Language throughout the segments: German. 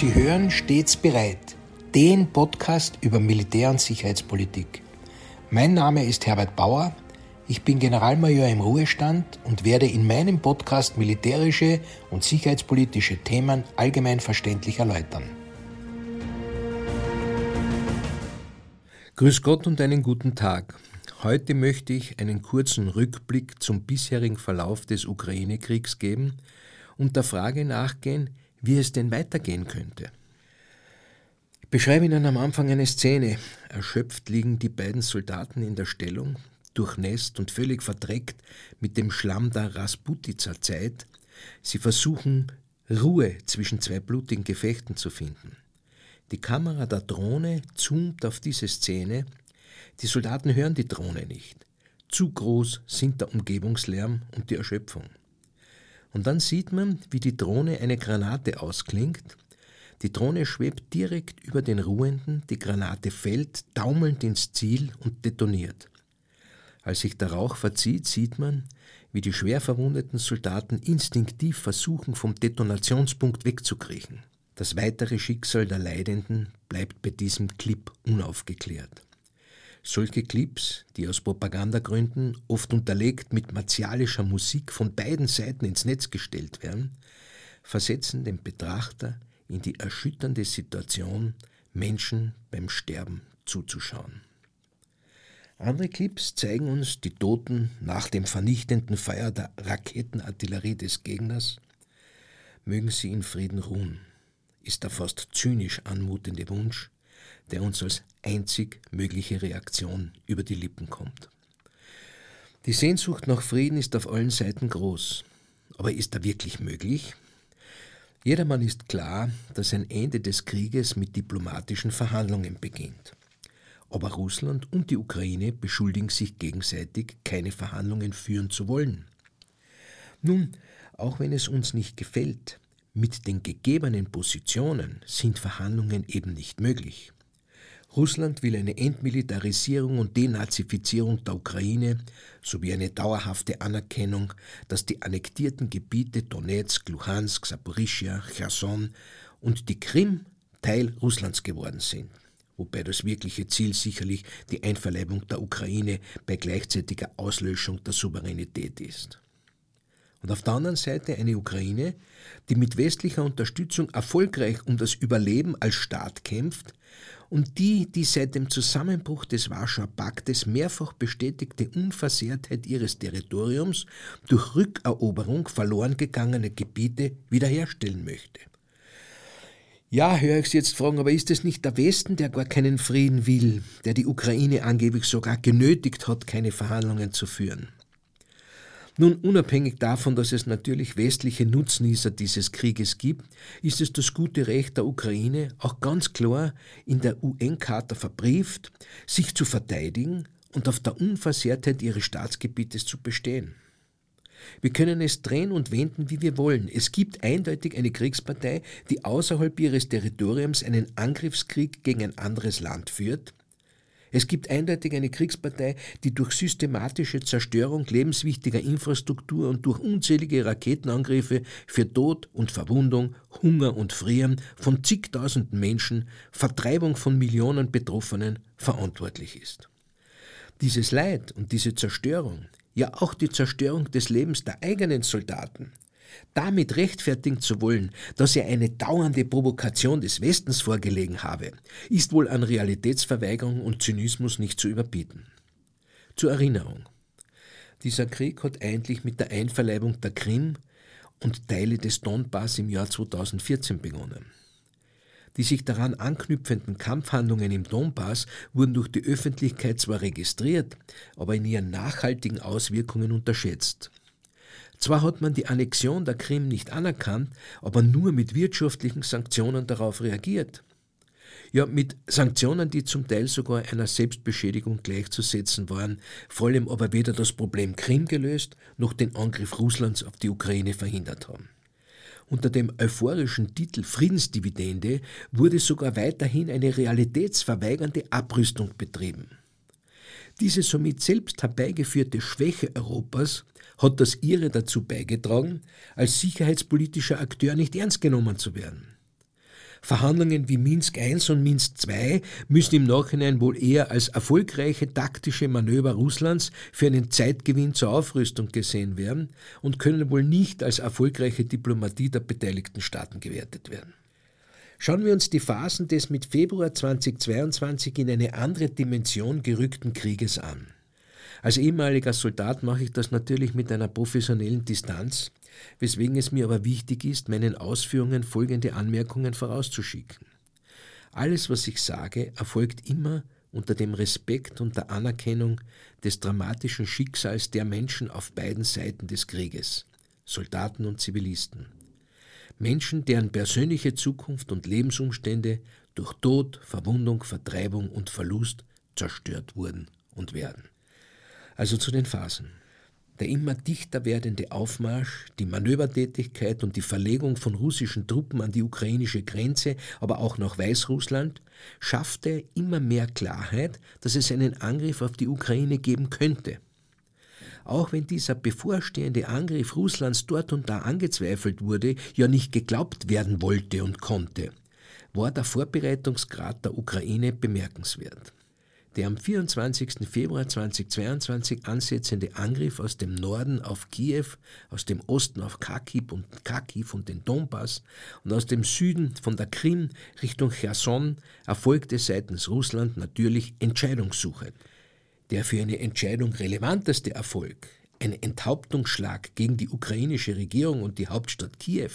Sie hören stets bereit, den Podcast über Militär- und Sicherheitspolitik. Mein Name ist Herbert Bauer, ich bin Generalmajor im Ruhestand und werde in meinem Podcast militärische und sicherheitspolitische Themen allgemein verständlich erläutern. Grüß Gott und einen guten Tag. Heute möchte ich einen kurzen Rückblick zum bisherigen Verlauf des Ukraine-Kriegs geben und der Frage nachgehen, wie es denn weitergehen könnte. Ich beschreibe Ihnen am Anfang eine Szene. Erschöpft liegen die beiden Soldaten in der Stellung, durchnässt und völlig verdreckt mit dem Schlamm der Rasputitzer Zeit. Sie versuchen, Ruhe zwischen zwei blutigen Gefechten zu finden. Die Kamera der Drohne zoomt auf diese Szene. Die Soldaten hören die Drohne nicht. Zu groß sind der Umgebungslärm und die Erschöpfung. Und dann sieht man, wie die Drohne eine Granate ausklingt. Die Drohne schwebt direkt über den Ruhenden, die Granate fällt, taumelnd ins Ziel und detoniert. Als sich der Rauch verzieht, sieht man, wie die schwer verwundeten Soldaten instinktiv versuchen, vom Detonationspunkt wegzukriechen. Das weitere Schicksal der Leidenden bleibt bei diesem Clip unaufgeklärt. Solche Clips, die aus Propagandagründen oft unterlegt mit martialischer Musik von beiden Seiten ins Netz gestellt werden, versetzen den Betrachter in die erschütternde Situation, Menschen beim Sterben zuzuschauen. Andere Clips zeigen uns die Toten nach dem vernichtenden Feuer der Raketenartillerie des Gegners. Mögen sie in Frieden ruhen, ist der fast zynisch anmutende Wunsch, der uns als einzig mögliche Reaktion über die Lippen kommt. Die Sehnsucht nach Frieden ist auf allen Seiten groß. Aber ist er wirklich möglich? Jedermann ist klar, dass ein Ende des Krieges mit diplomatischen Verhandlungen beginnt. Aber Russland und die Ukraine beschuldigen sich gegenseitig, keine Verhandlungen führen zu wollen. Nun, auch wenn es uns nicht gefällt, mit den gegebenen Positionen sind Verhandlungen eben nicht möglich. Russland will eine Entmilitarisierung und Denazifizierung der Ukraine sowie eine dauerhafte Anerkennung, dass die annektierten Gebiete Donetsk, Luhansk, Saporischia, Cherson und die Krim Teil Russlands geworden sind. Wobei das wirkliche Ziel sicherlich die Einverleibung der Ukraine bei gleichzeitiger Auslöschung der Souveränität ist. Und auf der anderen Seite eine Ukraine, die mit westlicher Unterstützung erfolgreich um das Überleben als Staat kämpft und die die seit dem Zusammenbruch des Warschauer Paktes mehrfach bestätigte Unversehrtheit ihres Territoriums durch Rückeroberung verloren gegangener Gebiete wiederherstellen möchte. Ja, höre ich Sie jetzt fragen, aber ist es nicht der Westen, der gar keinen Frieden will, der die Ukraine angeblich sogar genötigt hat, keine Verhandlungen zu führen? Nun, unabhängig davon, dass es natürlich westliche Nutznießer dieses Krieges gibt, ist es das gute Recht der Ukraine, auch ganz klar in der UN-Charta verbrieft, sich zu verteidigen und auf der Unversehrtheit ihres Staatsgebietes zu bestehen. Wir können es drehen und wenden, wie wir wollen. Es gibt eindeutig eine Kriegspartei, die außerhalb ihres Territoriums einen Angriffskrieg gegen ein anderes Land führt, es gibt eindeutig eine Kriegspartei, die durch systematische Zerstörung lebenswichtiger Infrastruktur und durch unzählige Raketenangriffe für Tod und Verwundung, Hunger und Frieren von zigtausenden Menschen, Vertreibung von Millionen Betroffenen verantwortlich ist. Dieses Leid und diese Zerstörung, ja auch die Zerstörung des Lebens der eigenen Soldaten, Damit rechtfertigen zu wollen, dass er eine dauernde Provokation des Westens vorgelegen habe, ist wohl an Realitätsverweigerung und Zynismus nicht zu überbieten. Zur Erinnerung. Dieser Krieg hat eigentlich mit der Einverleibung der Krim und Teile des Donbass im Jahr 2014 begonnen. Die sich daran anknüpfenden Kampfhandlungen im Donbass wurden durch die Öffentlichkeit zwar registriert, aber in ihren nachhaltigen Auswirkungen unterschätzt. Zwar hat man die Annexion der Krim nicht anerkannt, aber nur mit wirtschaftlichen Sanktionen darauf reagiert. Ja, mit Sanktionen, die zum Teil sogar einer Selbstbeschädigung gleichzusetzen waren, vor allem aber weder das Problem Krim gelöst, noch den Angriff Russlands auf die Ukraine verhindert haben. Unter dem euphorischen Titel Friedensdividende wurde sogar weiterhin eine realitätsverweigernde Abrüstung betrieben. Diese somit selbst herbeigeführte Schwäche Europas hat das ihre dazu beigetragen, als sicherheitspolitischer Akteur nicht ernst genommen zu werden. Verhandlungen wie Minsk I und Minsk II müssen im Nachhinein wohl eher als erfolgreiche taktische Manöver Russlands für einen Zeitgewinn zur Aufrüstung gesehen werden und können wohl nicht als erfolgreiche Diplomatie der beteiligten Staaten gewertet werden. Schauen wir uns die Phasen des mit Februar 2022 in eine andere Dimension gerückten Krieges an. Als ehemaliger Soldat mache ich das natürlich mit einer professionellen Distanz, weswegen es mir aber wichtig ist, meinen Ausführungen folgende Anmerkungen vorauszuschicken. Alles, was ich sage, erfolgt immer unter dem Respekt und der Anerkennung des dramatischen Schicksals der Menschen auf beiden Seiten des Krieges, Soldaten und Zivilisten. Menschen, deren persönliche Zukunft und Lebensumstände durch Tod, Verwundung, Vertreibung und Verlust zerstört wurden und werden. Also zu den Phasen. Der immer dichter werdende Aufmarsch, die Manövertätigkeit und die Verlegung von russischen Truppen an die ukrainische Grenze, aber auch nach Weißrussland, schaffte immer mehr Klarheit, dass es einen Angriff auf die Ukraine geben könnte. Auch wenn dieser bevorstehende Angriff Russlands dort und da angezweifelt wurde, ja nicht geglaubt werden wollte und konnte, war der Vorbereitungsgrad der Ukraine bemerkenswert. Der am 24. Februar 2022 ansetzende Angriff aus dem Norden auf Kiew, aus dem Osten auf Kharkiv und, Kharkiv und den Donbass und aus dem Süden von der Krim Richtung Cherson erfolgte seitens Russland natürlich Entscheidungssuche. Der für eine Entscheidung relevanteste Erfolg, ein Enthauptungsschlag gegen die ukrainische Regierung und die Hauptstadt Kiew,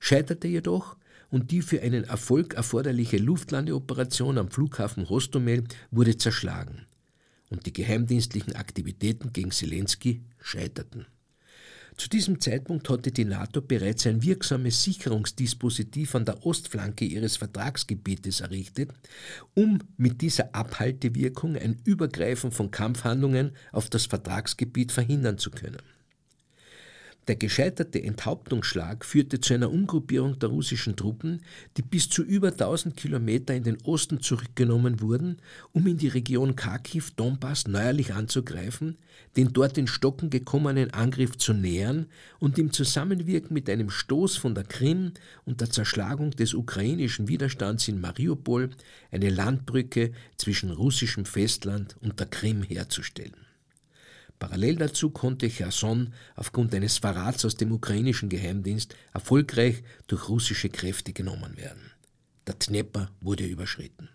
scheiterte jedoch und die für einen Erfolg erforderliche Luftlandeoperation am Flughafen Hostomel wurde zerschlagen. Und die geheimdienstlichen Aktivitäten gegen Zelensky scheiterten. Zu diesem Zeitpunkt hatte die NATO bereits ein wirksames Sicherungsdispositiv an der Ostflanke ihres Vertragsgebietes errichtet, um mit dieser Abhaltewirkung ein Übergreifen von Kampfhandlungen auf das Vertragsgebiet verhindern zu können. Der gescheiterte Enthauptungsschlag führte zu einer Umgruppierung der russischen Truppen, die bis zu über 1000 Kilometer in den Osten zurückgenommen wurden, um in die Region Kharkiv Donbass neuerlich anzugreifen, den dort in Stocken gekommenen Angriff zu nähern und im Zusammenwirken mit einem Stoß von der Krim und der Zerschlagung des ukrainischen Widerstands in Mariupol eine Landbrücke zwischen russischem Festland und der Krim herzustellen. Parallel dazu konnte Cherson aufgrund eines Verrats aus dem ukrainischen Geheimdienst erfolgreich durch russische Kräfte genommen werden. Der Dnepr wurde überschritten.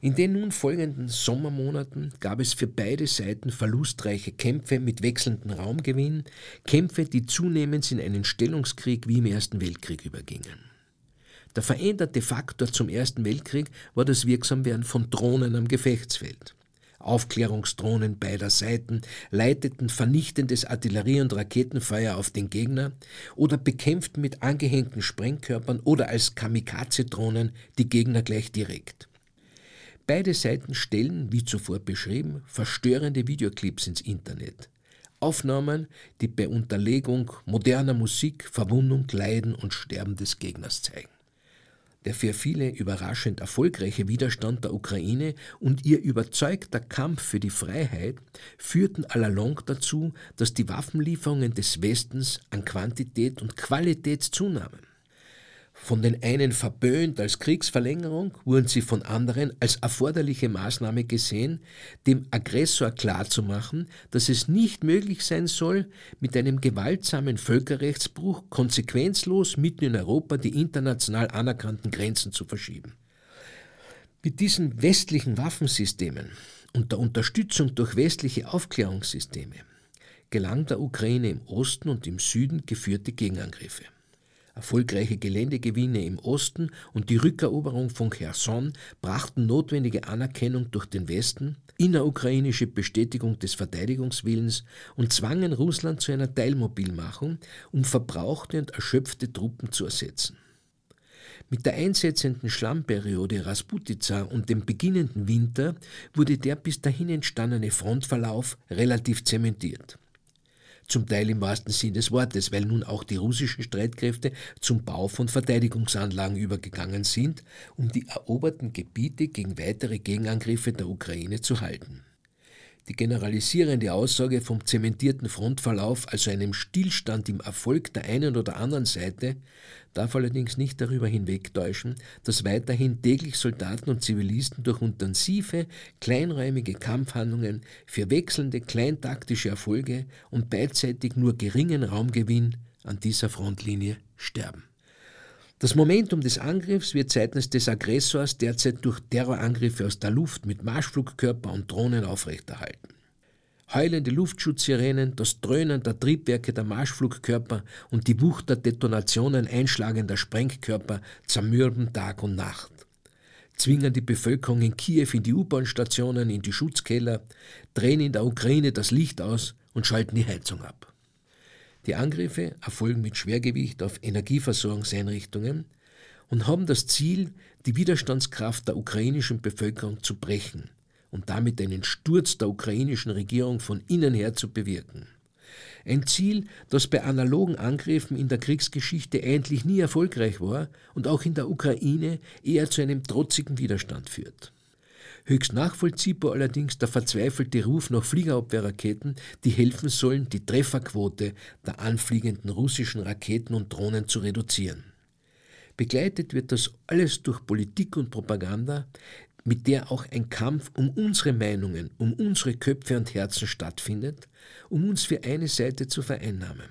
In den nun folgenden Sommermonaten gab es für beide Seiten verlustreiche Kämpfe mit wechselndem Raumgewinn, Kämpfe, die zunehmend in einen Stellungskrieg wie im Ersten Weltkrieg übergingen. Der veränderte Faktor zum Ersten Weltkrieg war das Wirksamwerden von Drohnen am Gefechtsfeld. Aufklärungsdrohnen beider Seiten leiteten vernichtendes Artillerie- und Raketenfeuer auf den Gegner oder bekämpften mit angehängten Sprengkörpern oder als Kamikaze-Drohnen die Gegner gleich direkt. Beide Seiten stellen, wie zuvor beschrieben, verstörende Videoclips ins Internet. Aufnahmen, die bei Unterlegung moderner Musik Verwundung, Leiden und Sterben des Gegners zeigen der für viele überraschend erfolgreiche Widerstand der Ukraine und ihr überzeugter Kampf für die Freiheit führten allalong dazu, dass die Waffenlieferungen des Westens an Quantität und Qualität zunahmen. Von den einen verböhnt als Kriegsverlängerung, wurden sie von anderen als erforderliche Maßnahme gesehen, dem Aggressor klarzumachen, dass es nicht möglich sein soll, mit einem gewaltsamen Völkerrechtsbruch konsequenzlos mitten in Europa die international anerkannten Grenzen zu verschieben. Mit diesen westlichen Waffensystemen und der Unterstützung durch westliche Aufklärungssysteme gelang der Ukraine im Osten und im Süden geführte Gegenangriffe erfolgreiche Geländegewinne im Osten und die Rückeroberung von Cherson brachten notwendige Anerkennung durch den Westen, innerukrainische Bestätigung des Verteidigungswillens und zwangen Russland zu einer Teilmobilmachung, um verbrauchte und erschöpfte Truppen zu ersetzen. Mit der einsetzenden Schlammperiode Rasputica und dem beginnenden Winter wurde der bis dahin entstandene Frontverlauf relativ zementiert zum Teil im wahrsten Sinn des Wortes, weil nun auch die russischen Streitkräfte zum Bau von Verteidigungsanlagen übergegangen sind, um die eroberten Gebiete gegen weitere Gegenangriffe der Ukraine zu halten. Die generalisierende Aussage vom zementierten Frontverlauf, also einem Stillstand im Erfolg der einen oder anderen Seite, darf allerdings nicht darüber hinwegtäuschen, dass weiterhin täglich Soldaten und Zivilisten durch intensive, kleinräumige Kampfhandlungen für wechselnde kleintaktische Erfolge und beidseitig nur geringen Raumgewinn an dieser Frontlinie sterben. Das Momentum des Angriffs wird seitens des Aggressors derzeit durch Terrorangriffe aus der Luft mit Marschflugkörper und Drohnen aufrechterhalten. Heulende Luftschutzsirenen, das Dröhnen der Triebwerke der Marschflugkörper und die Wucht der Detonationen einschlagender Sprengkörper zermürben Tag und Nacht. Zwingen die Bevölkerung in Kiew in die U-Bahn-Stationen, in die Schutzkeller, drehen in der Ukraine das Licht aus und schalten die Heizung ab. Die Angriffe erfolgen mit Schwergewicht auf Energieversorgungseinrichtungen und haben das Ziel, die Widerstandskraft der ukrainischen Bevölkerung zu brechen und damit einen Sturz der ukrainischen Regierung von innen her zu bewirken. Ein Ziel, das bei analogen Angriffen in der Kriegsgeschichte eigentlich nie erfolgreich war und auch in der Ukraine eher zu einem trotzigen Widerstand führt. Höchst nachvollziehbar allerdings der verzweifelte Ruf nach Fliegerabwehrraketen, die helfen sollen, die Trefferquote der anfliegenden russischen Raketen und Drohnen zu reduzieren. Begleitet wird das alles durch Politik und Propaganda, mit der auch ein Kampf um unsere Meinungen, um unsere Köpfe und Herzen stattfindet, um uns für eine Seite zu vereinnahmen.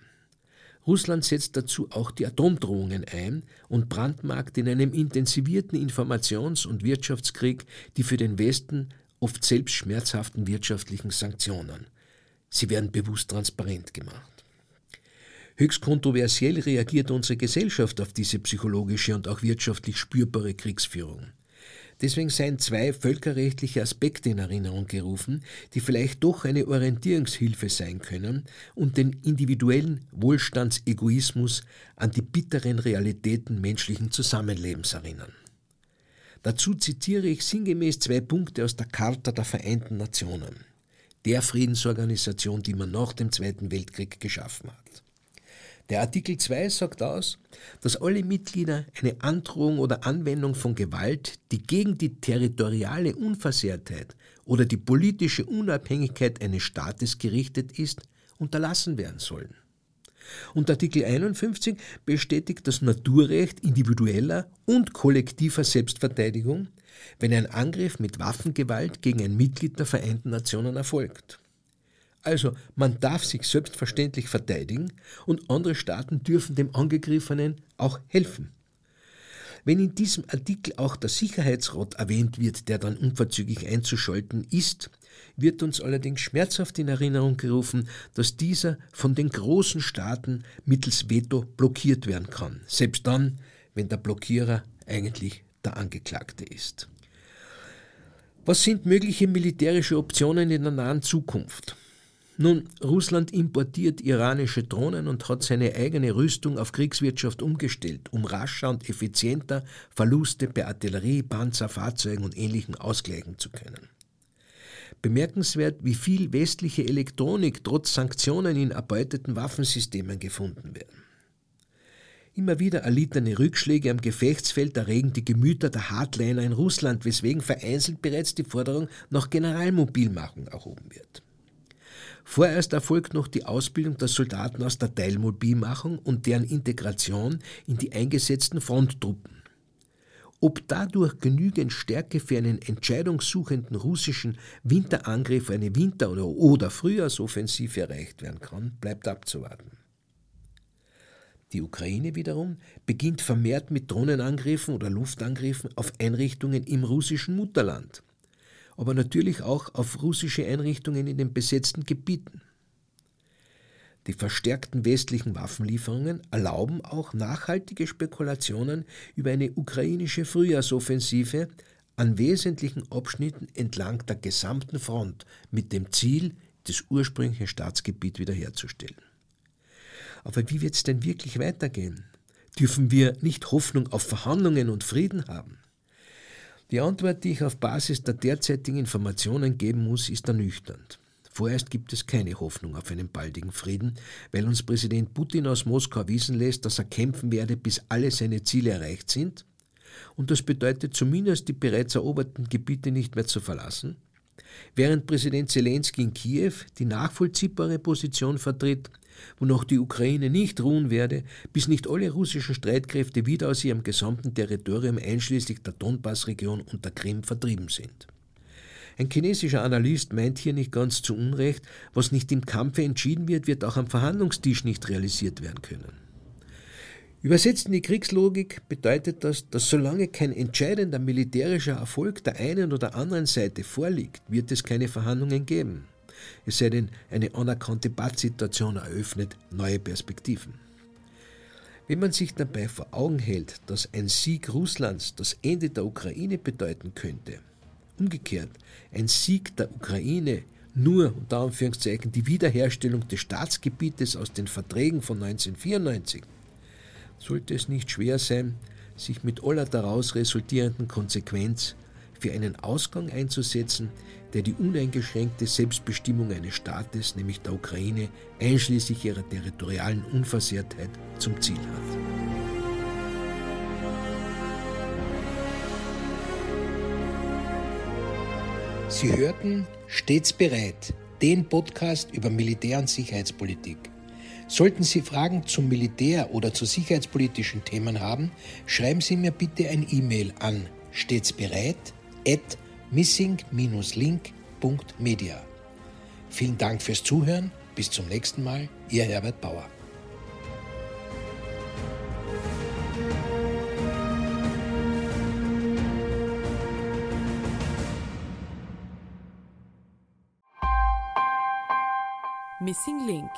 Russland setzt dazu auch die Atomdrohungen ein und brandmarkt in einem intensivierten Informations- und Wirtschaftskrieg die für den Westen oft selbst schmerzhaften wirtschaftlichen Sanktionen. Sie werden bewusst transparent gemacht. Höchst kontroversiell reagiert unsere Gesellschaft auf diese psychologische und auch wirtschaftlich spürbare Kriegsführung. Deswegen seien zwei völkerrechtliche Aspekte in Erinnerung gerufen, die vielleicht doch eine Orientierungshilfe sein können und den individuellen Wohlstandsegoismus an die bitteren Realitäten menschlichen Zusammenlebens erinnern. Dazu zitiere ich sinngemäß zwei Punkte aus der Charta der Vereinten Nationen, der Friedensorganisation, die man nach dem Zweiten Weltkrieg geschaffen hat. Der Artikel 2 sagt aus, dass alle Mitglieder eine Androhung oder Anwendung von Gewalt, die gegen die territoriale Unversehrtheit oder die politische Unabhängigkeit eines Staates gerichtet ist, unterlassen werden sollen. Und Artikel 51 bestätigt das Naturrecht individueller und kollektiver Selbstverteidigung, wenn ein Angriff mit Waffengewalt gegen ein Mitglied der Vereinten Nationen erfolgt. Also man darf sich selbstverständlich verteidigen und andere Staaten dürfen dem Angegriffenen auch helfen. Wenn in diesem Artikel auch der Sicherheitsrat erwähnt wird, der dann unverzüglich einzuschalten ist, wird uns allerdings schmerzhaft in Erinnerung gerufen, dass dieser von den großen Staaten mittels Veto blockiert werden kann, selbst dann, wenn der Blockierer eigentlich der Angeklagte ist. Was sind mögliche militärische Optionen in der nahen Zukunft? Nun, Russland importiert iranische Drohnen und hat seine eigene Rüstung auf Kriegswirtschaft umgestellt, um rascher und effizienter Verluste bei Artillerie, Panzer, Fahrzeugen und Ähnlichem ausgleichen zu können. Bemerkenswert, wie viel westliche Elektronik trotz Sanktionen in erbeuteten Waffensystemen gefunden werden. Immer wieder erlittene Rückschläge am Gefechtsfeld erregen die Gemüter der Hardliner in Russland, weswegen vereinzelt bereits die Forderung nach Generalmobilmachung erhoben wird. Vorerst erfolgt noch die Ausbildung der Soldaten aus der Teilmobilmachung und deren Integration in die eingesetzten Fronttruppen. Ob dadurch genügend Stärke für einen entscheidungssuchenden russischen Winterangriff, eine Winter- oder, Frühjahrsoffensive erreicht werden kann, bleibt abzuwarten. Die Ukraine wiederum beginnt vermehrt mit Drohnenangriffen oder Luftangriffen auf Einrichtungen im russischen Mutterland aber natürlich auch auf russische Einrichtungen in den besetzten Gebieten. Die verstärkten westlichen Waffenlieferungen erlauben auch nachhaltige Spekulationen über eine ukrainische Frühjahrsoffensive an wesentlichen Abschnitten entlang der gesamten Front mit dem Ziel, das ursprüngliche Staatsgebiet wiederherzustellen. Aber wie wird es denn wirklich weitergehen? Dürfen wir nicht Hoffnung auf Verhandlungen und Frieden haben? Die Antwort, die ich auf Basis der derzeitigen Informationen geben muss, ist ernüchternd. Vorerst gibt es keine Hoffnung auf einen baldigen Frieden, weil uns Präsident Putin aus Moskau wissen lässt, dass er kämpfen werde, bis alle seine Ziele erreicht sind. Und das bedeutet zumindest, die bereits eroberten Gebiete nicht mehr zu verlassen. Während Präsident Zelensky in Kiew die nachvollziehbare Position vertritt, wonach die Ukraine nicht ruhen werde, bis nicht alle russischen Streitkräfte wieder aus ihrem gesamten Territorium einschließlich der Donbass-Region und der Krim vertrieben sind. Ein chinesischer Analyst meint hier nicht ganz zu Unrecht, was nicht im Kampfe entschieden wird, wird auch am Verhandlungstisch nicht realisiert werden können. Übersetzt in die Kriegslogik bedeutet das, dass solange kein entscheidender militärischer Erfolg der einen oder anderen Seite vorliegt, wird es keine Verhandlungen geben es sei denn, eine anerkannte Pattsituation eröffnet neue Perspektiven. Wenn man sich dabei vor Augen hält, dass ein Sieg Russlands das Ende der Ukraine bedeuten könnte, umgekehrt ein Sieg der Ukraine nur unter Anführungszeichen die Wiederherstellung des Staatsgebietes aus den Verträgen von 1994, sollte es nicht schwer sein, sich mit aller daraus resultierenden Konsequenz für einen Ausgang einzusetzen, der die uneingeschränkte Selbstbestimmung eines Staates, nämlich der Ukraine, einschließlich ihrer territorialen Unversehrtheit, zum Ziel hat. Sie hörten Stets bereit, den Podcast über Militär- und Sicherheitspolitik. Sollten Sie Fragen zum Militär oder zu sicherheitspolitischen Themen haben, schreiben Sie mir bitte ein E-Mail an stets bereit at missing-link.media. Vielen Dank fürs Zuhören. Bis zum nächsten Mal. Ihr Herbert Bauer. Missing Link